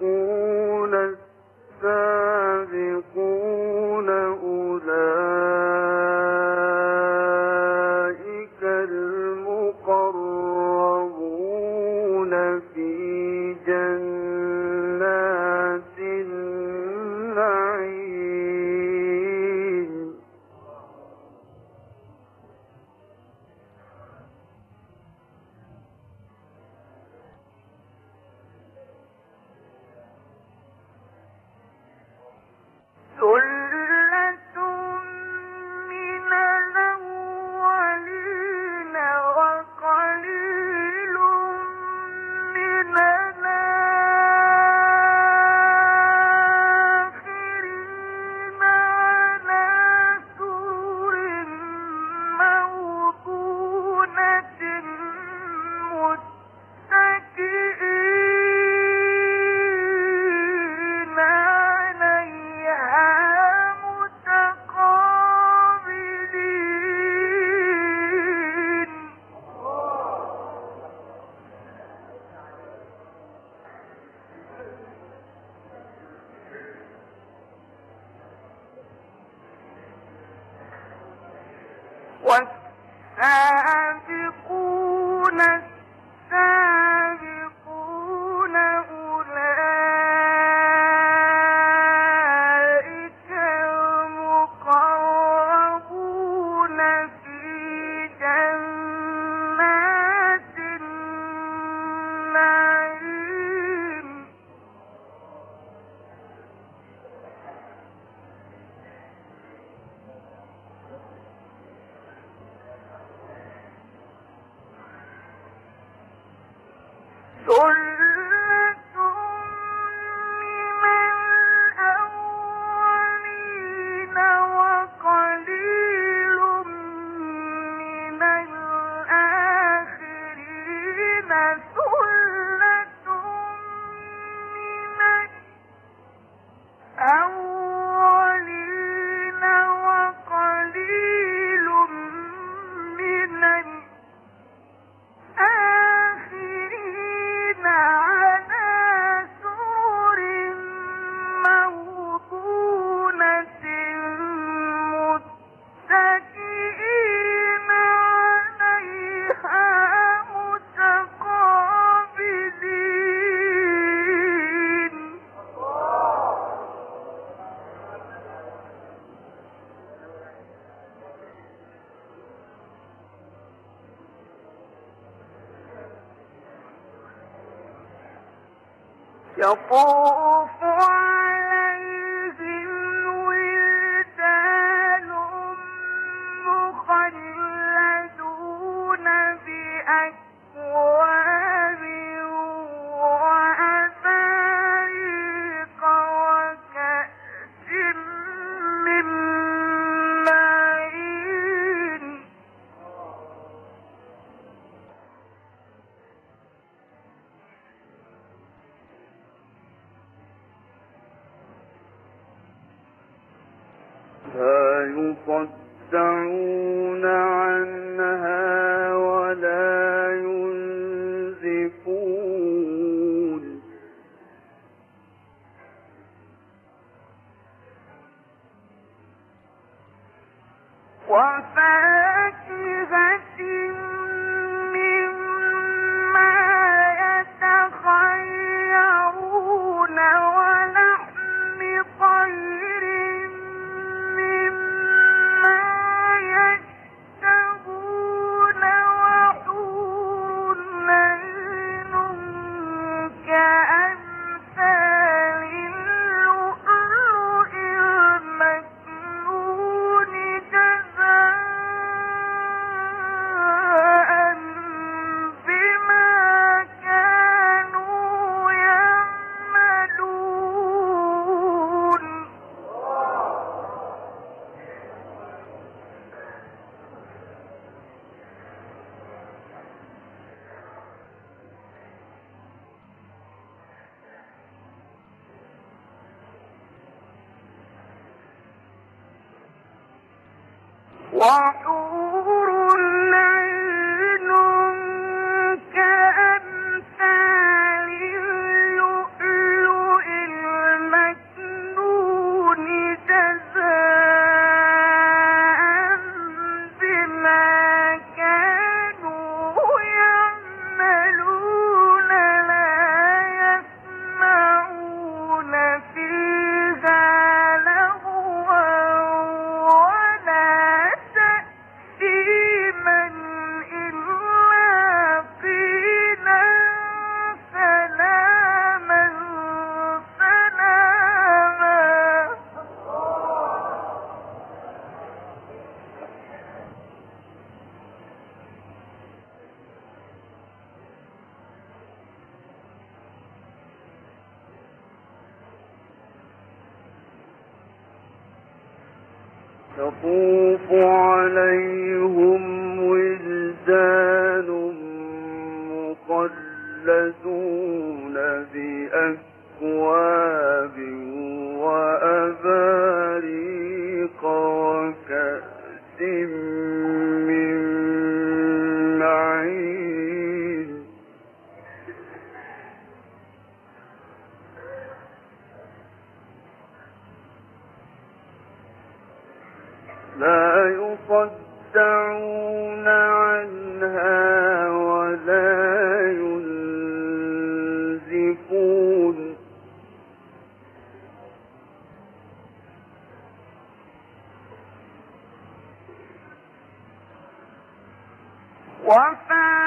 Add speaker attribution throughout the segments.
Speaker 1: good. Oh. walk وفاكهة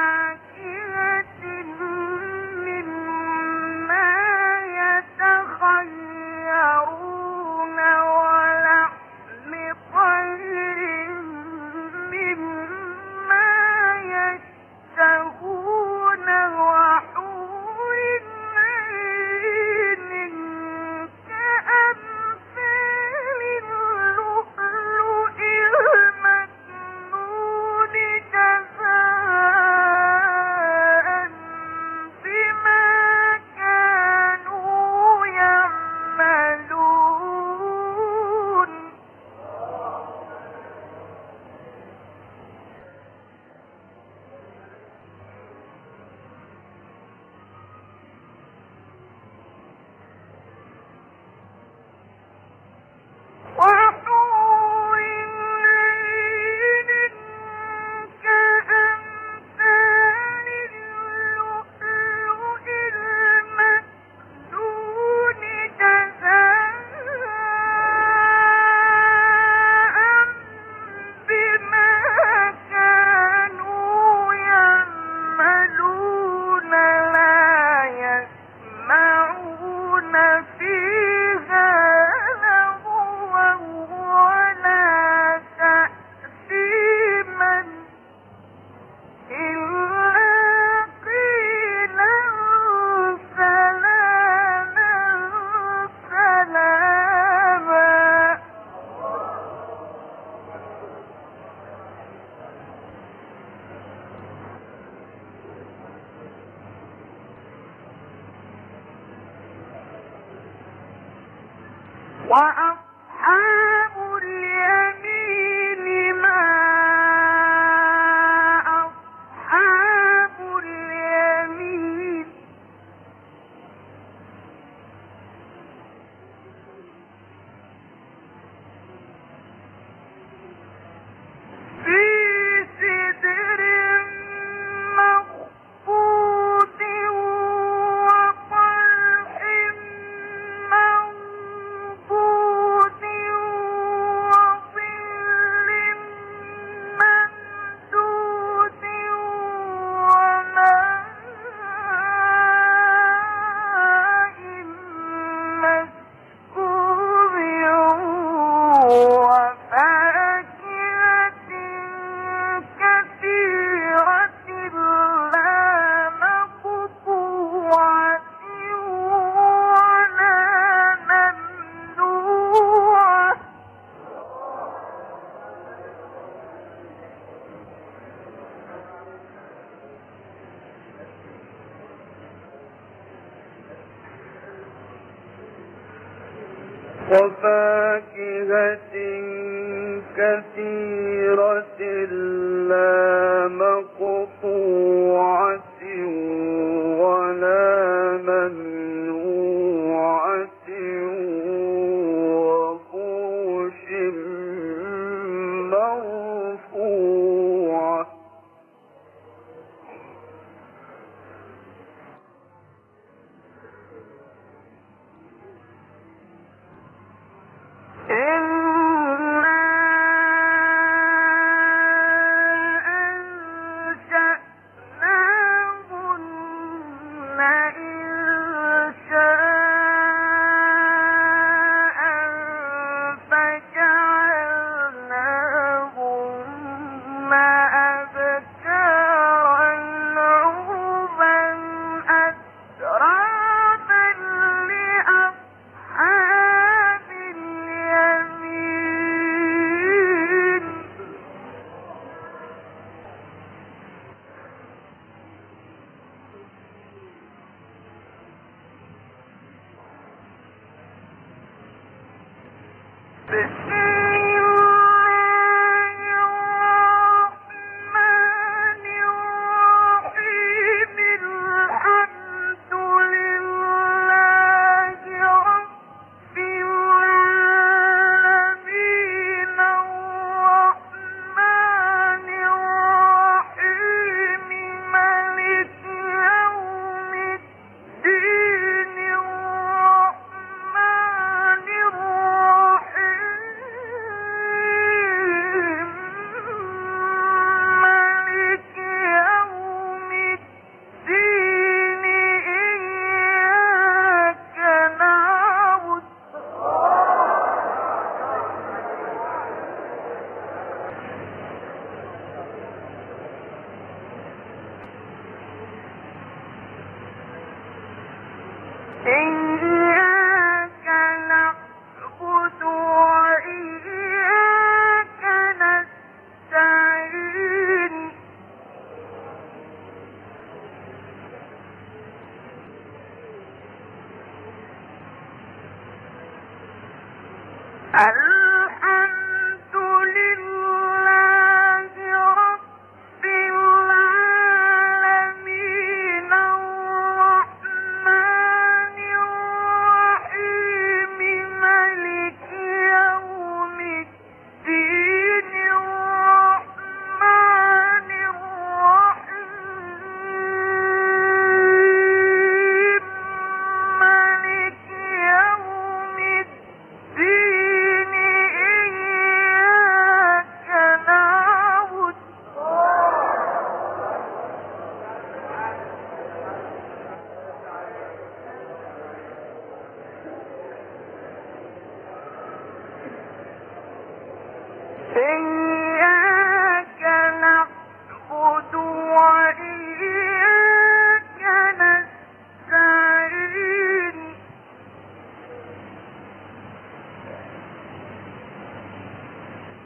Speaker 1: এই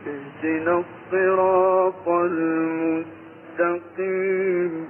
Speaker 2: اهدنا الصراط المستقيم.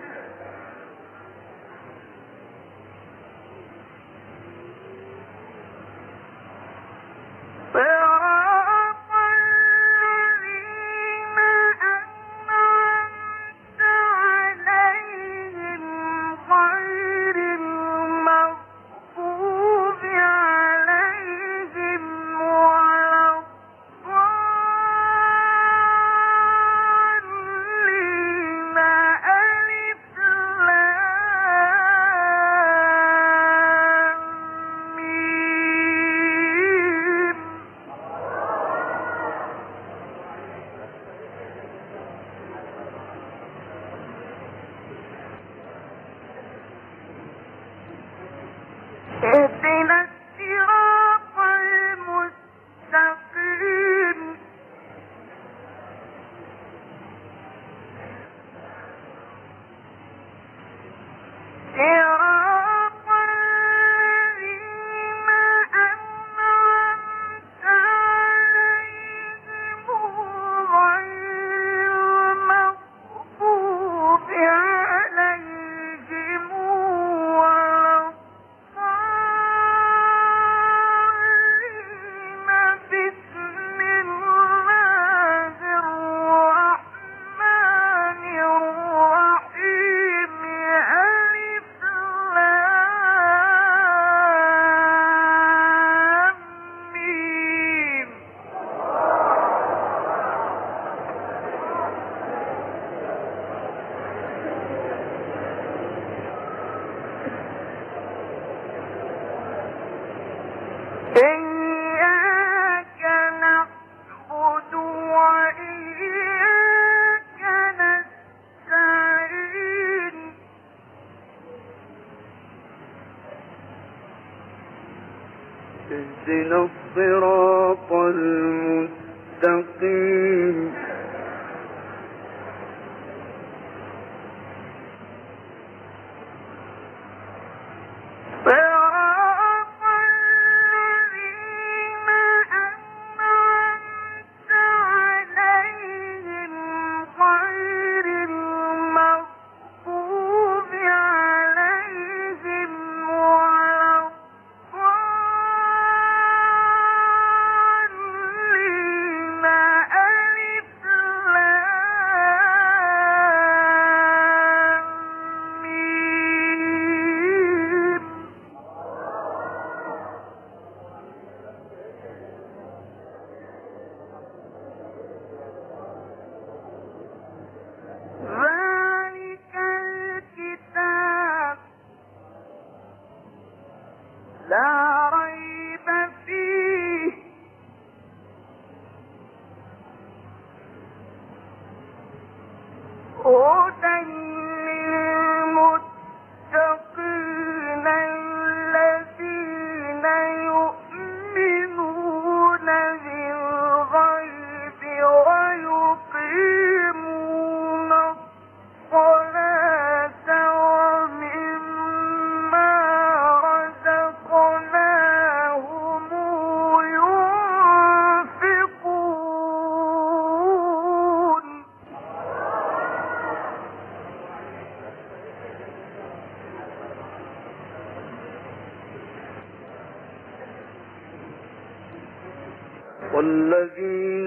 Speaker 1: اهدنا الصراط المستقيم.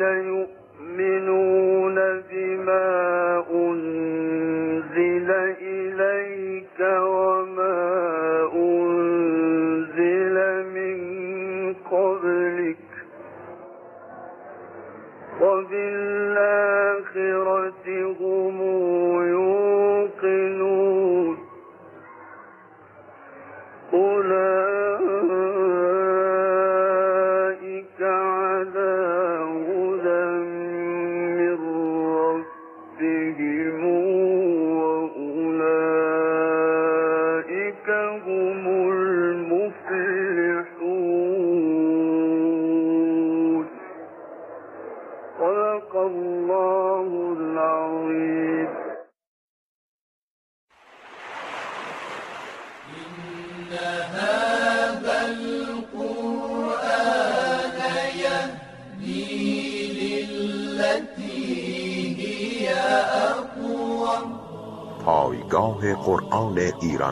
Speaker 3: يؤمنون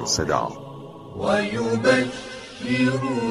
Speaker 4: صدا
Speaker 5: ويبشر المؤمنين